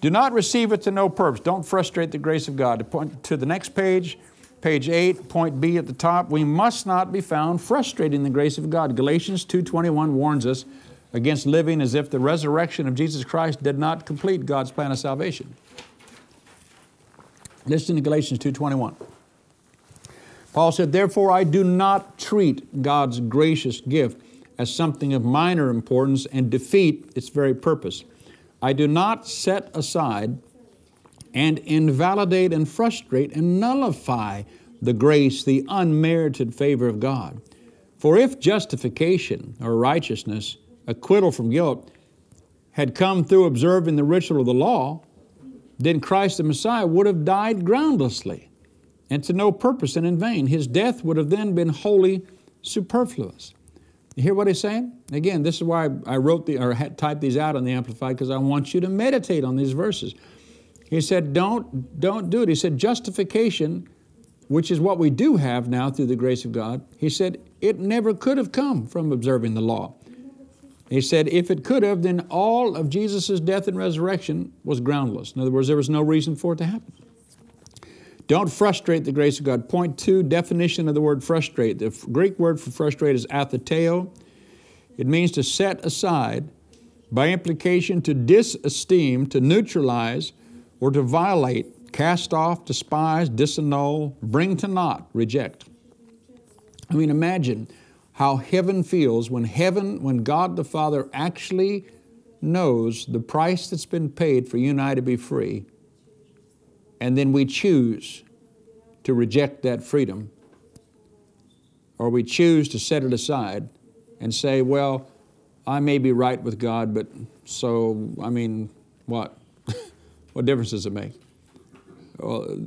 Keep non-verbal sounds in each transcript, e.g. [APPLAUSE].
Do not receive it to no purpose. Don't frustrate the grace of God. To point to the next page, page 8, point B at the top, we must not be found frustrating the grace of God. Galatians 2:21 warns us against living as if the resurrection of Jesus Christ did not complete God's plan of salvation. Listen to Galatians 2:21. Paul said, "Therefore I do not treat God's gracious gift as something of minor importance and defeat its very purpose. I do not set aside and invalidate and frustrate and nullify the grace, the unmerited favor of God. For if justification or righteousness, acquittal from guilt, had come through observing the ritual of the law, then Christ the Messiah would have died groundlessly and to no purpose and in vain. His death would have then been wholly superfluous. You hear what he's saying? Again, this is why I wrote the or typed these out on the Amplified because I want you to meditate on these verses. He said, "Don't don't do it." He said, "Justification, which is what we do have now through the grace of God." He said, "It never could have come from observing the law." He said, if it could have, then all of Jesus' death and resurrection was groundless. In other words, there was no reason for it to happen. Don't frustrate the grace of God. Point two, definition of the word frustrate. The Greek word for frustrate is atheteo. It means to set aside, by implication, to disesteem, to neutralize, or to violate, cast off, despise, disannul, bring to naught, reject. I mean, imagine how heaven feels when heaven, when God the Father actually knows the price that's been paid for you and I to be free and then we choose to reject that freedom, or we choose to set it aside and say, well, I may be right with God, but so, I mean, what? [LAUGHS] what difference does it make? Well,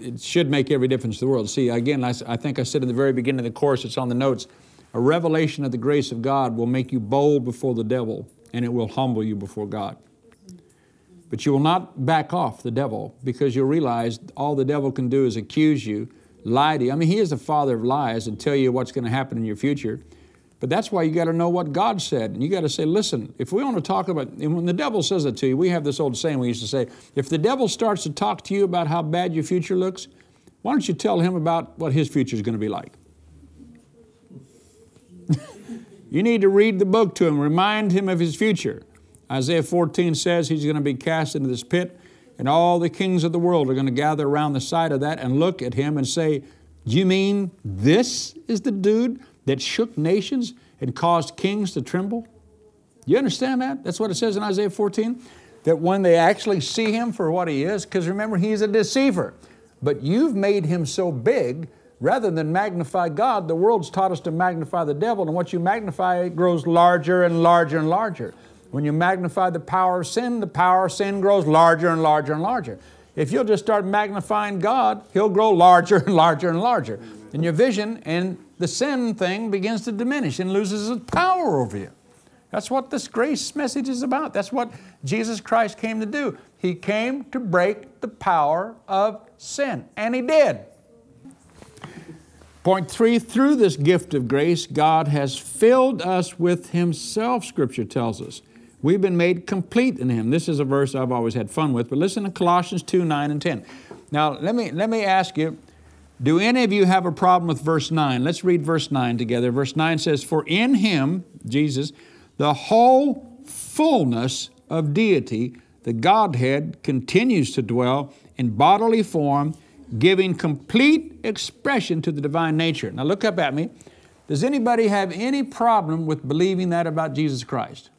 it should make every difference in the world. See, again, I, I think I said in the very beginning of the course, it's on the notes, a revelation of the grace of God will make you bold before the devil and it will humble you before God. But you will not back off the devil because you'll realize all the devil can do is accuse you, lie to you. I mean, he is the father of lies and tell you what's going to happen in your future. But that's why you got to know what God said. And you got to say, listen, if we want to talk about, and when the devil says it to you, we have this old saying we used to say, if the devil starts to talk to you about how bad your future looks, why don't you tell him about what his future is going to be like? [LAUGHS] you need to read the book to him, remind him of his future. Isaiah 14 says he's going to be cast into this pit, and all the kings of the world are going to gather around the side of that and look at him and say, Do you mean this is the dude that shook nations and caused kings to tremble? You understand that? That's what it says in Isaiah 14. That when they actually see him for what he is, because remember, he's a deceiver. But you've made him so big, rather than magnify God, the world's taught us to magnify the devil, and what you magnify grows larger and larger and larger. When you magnify the power of sin, the power of sin grows larger and larger and larger. If you'll just start magnifying God, He'll grow larger and larger and larger. And your vision and the sin thing begins to diminish and loses its power over you. That's what this grace message is about. That's what Jesus Christ came to do. He came to break the power of sin, and He did. Point three, through this gift of grace, God has filled us with Himself, Scripture tells us. We've been made complete in Him. This is a verse I've always had fun with, but listen to Colossians 2 9 and 10. Now, let me, let me ask you do any of you have a problem with verse 9? Let's read verse 9 together. Verse 9 says, For in Him, Jesus, the whole fullness of deity, the Godhead, continues to dwell in bodily form, giving complete expression to the divine nature. Now, look up at me. Does anybody have any problem with believing that about Jesus Christ?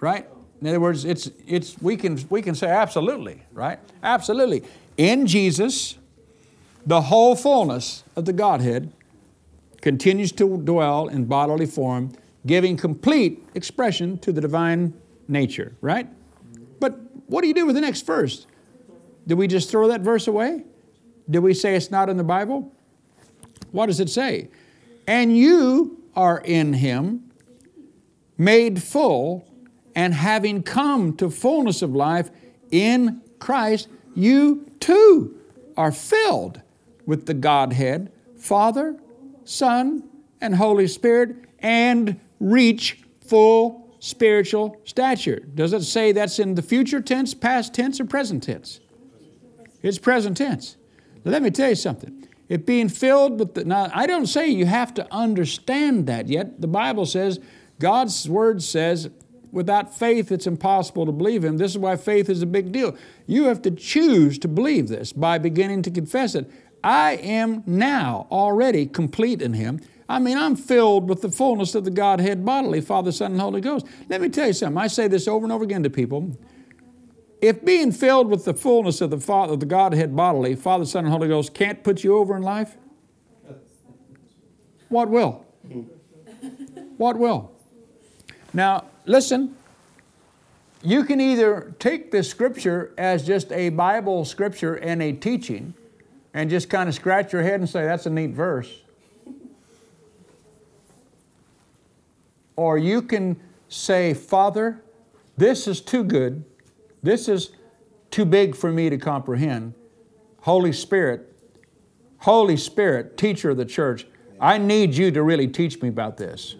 Right? In other words, it's, it's, we, can, we can say absolutely, right? Absolutely. In Jesus, the whole fullness of the Godhead continues to dwell in bodily form, giving complete expression to the divine nature, right? But what do you do with the next verse? Do we just throw that verse away? Do we say it's not in the Bible? What does it say? And you are in Him, made full and having come to fullness of life in Christ, you too are filled with the Godhead, Father, Son, and Holy Spirit, and reach full spiritual stature. Does it say that's in the future tense, past tense, or present tense? It's present tense. Let me tell you something. If being filled with the, now I don't say you have to understand that yet. The Bible says, God's word says, without faith it's impossible to believe Him. This is why faith is a big deal. You have to choose to believe this by beginning to confess it. I am now already complete in Him. I mean, I'm filled with the fullness of the Godhead bodily, Father, Son, and Holy Ghost. Let me tell you something. I say this over and over again to people. If being filled with the fullness of the Father, the Godhead bodily, Father, Son, and Holy Ghost can't put you over in life, what will? What will? Now, listen, you can either take this scripture as just a Bible scripture and a teaching and just kind of scratch your head and say, that's a neat verse. Or you can say, Father, this is too good. This is too big for me to comprehend. Holy Spirit, Holy Spirit, teacher of the church, I need you to really teach me about this.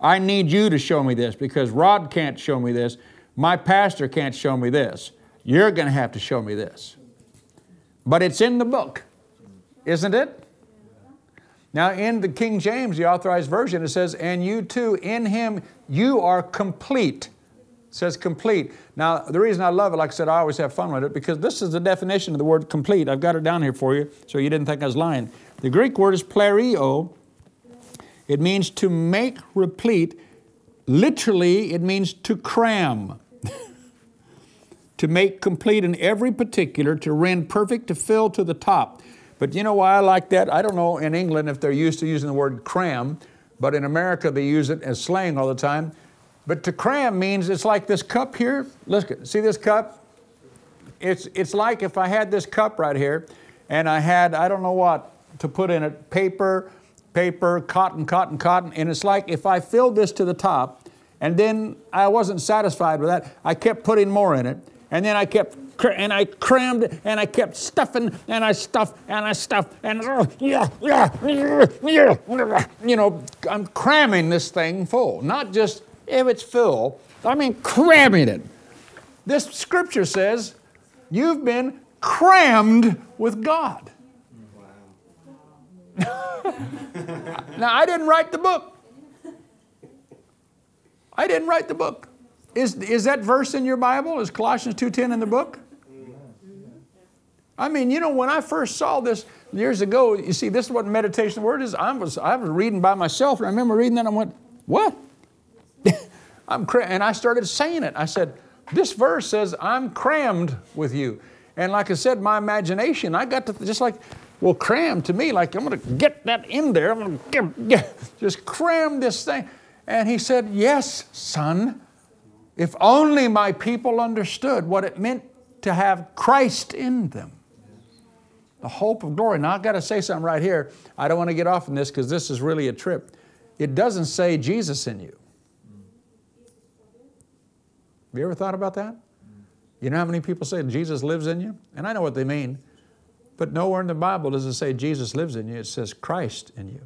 I need you to show me this because Rod can't show me this. My pastor can't show me this. You're going to have to show me this. But it's in the book, isn't it? Now, in the King James, the authorized version, it says, And you too, in him, you are complete. It says complete. Now, the reason I love it, like I said, I always have fun with it because this is the definition of the word complete. I've got it down here for you so you didn't think I was lying. The Greek word is plerio. It means to make replete. Literally, it means to cram. [LAUGHS] to make complete in every particular, to rend perfect, to fill to the top. But you know why I like that? I don't know in England if they're used to using the word cram, but in America they use it as slang all the time. But to cram means it's like this cup here. Look, see this cup? It's, it's like if I had this cup right here and I had, I don't know what to put in it, paper, paper, cotton, cotton, cotton. And it's like if I filled this to the top and then I wasn't satisfied with that, I kept putting more in it. And then I kept and I crammed and I kept stuffing and I stuffed and I stuffed and uh, yeah, yeah, yeah, you know, I'm cramming this thing full. Not just if it's full, I mean cramming it. This scripture says you've been crammed with God. Now I didn't write the book. I didn't write the book. Is, is that verse in your Bible? Is Colossians 2.10 in the book? I mean, you know, when I first saw this years ago, you see, this is what meditation word is. I was, I was reading by myself, and I remember reading that, and I went, what? [LAUGHS] I'm and I started saying it. I said, this verse says, I'm crammed with you. And like I said, my imagination, I got to just like, well, cram to me, like I'm going to get that in there. I'm going to just cram this thing. And he said, Yes, son, if only my people understood what it meant to have Christ in them. The hope of glory. Now, I've got to say something right here. I don't want to get off on this because this is really a trip. It doesn't say Jesus in you. Have you ever thought about that? You know how many people say Jesus lives in you? And I know what they mean. But nowhere in the Bible does it say Jesus lives in you, it says Christ in you.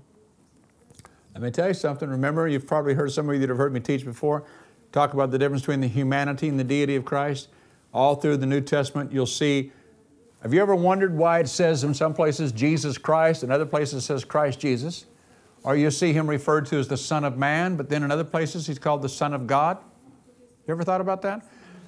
Let me tell you something. Remember, you've probably heard some of you that have heard me teach before talk about the difference between the humanity and the deity of Christ. All through the New Testament, you'll see. Have you ever wondered why it says in some places Jesus Christ, and other places it says Christ Jesus? Or you see him referred to as the Son of Man, but then in other places he's called the Son of God? You ever thought about that?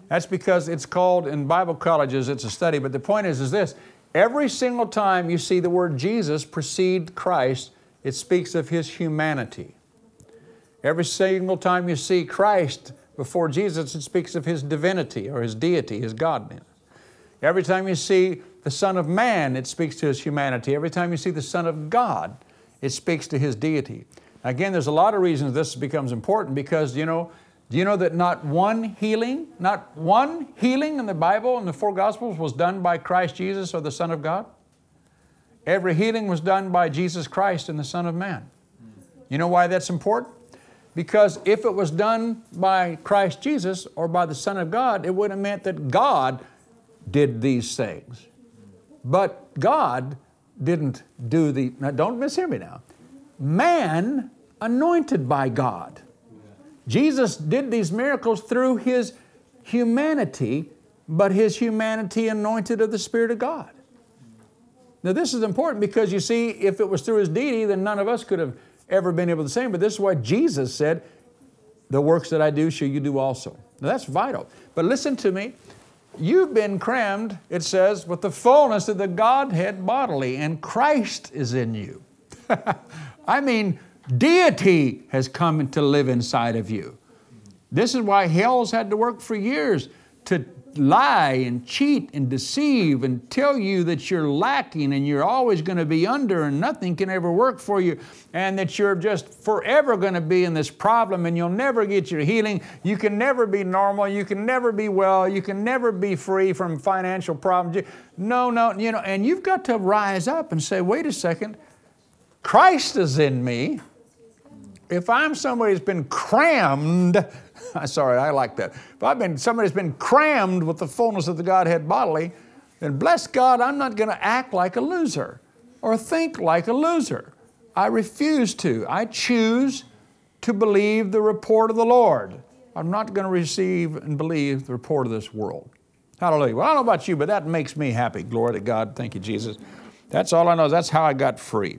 That's because it's called in Bible colleges, it's a study, but the point is, is this every single time you see the word Jesus precede Christ, it speaks of his humanity. Every single time you see Christ before Jesus, it speaks of his divinity or his deity, his godness. Every time you see the Son of Man, it speaks to his humanity. Every time you see the Son of God, it speaks to his deity. Again, there's a lot of reasons this becomes important because, you know, do you know that not one healing, not one healing in the Bible and the four Gospels was done by Christ Jesus or the Son of God? Every healing was done by Jesus Christ and the Son of Man. You know why that's important? Because if it was done by Christ Jesus or by the Son of God, it would have meant that God did these things. But God didn't do the, now don't mishear me now. Man anointed by God. Jesus did these miracles through his humanity, but his humanity anointed of the Spirit of God. Now, this is important because you see, if it was through his deity, then none of us could have ever been able to say, but this is why Jesus said, The works that I do shall you do also. Now, that's vital. But listen to me. You've been crammed, it says, with the fullness of the Godhead bodily, and Christ is in you. [LAUGHS] I mean, deity has come to live inside of you. This is why hell's had to work for years to lie and cheat and deceive and tell you that you're lacking and you're always going to be under and nothing can ever work for you and that you're just forever going to be in this problem and you'll never get your healing. You can never be normal. You can never be well. You can never be free from financial problems. No, no, you know, and you've got to rise up and say, wait a second, Christ is in me. If I'm somebody who's been crammed, [LAUGHS] I'm Sorry, I like that. If I've been somebody's been crammed with the fullness of the Godhead bodily, then bless God, I'm not going to act like a loser or think like a loser. I refuse to. I choose to believe the report of the Lord. I'm not going to receive and believe the report of this world. Hallelujah. Well, I don't know about you, but that makes me happy. Glory to God. Thank you, Jesus. That's all I know. That's how I got free.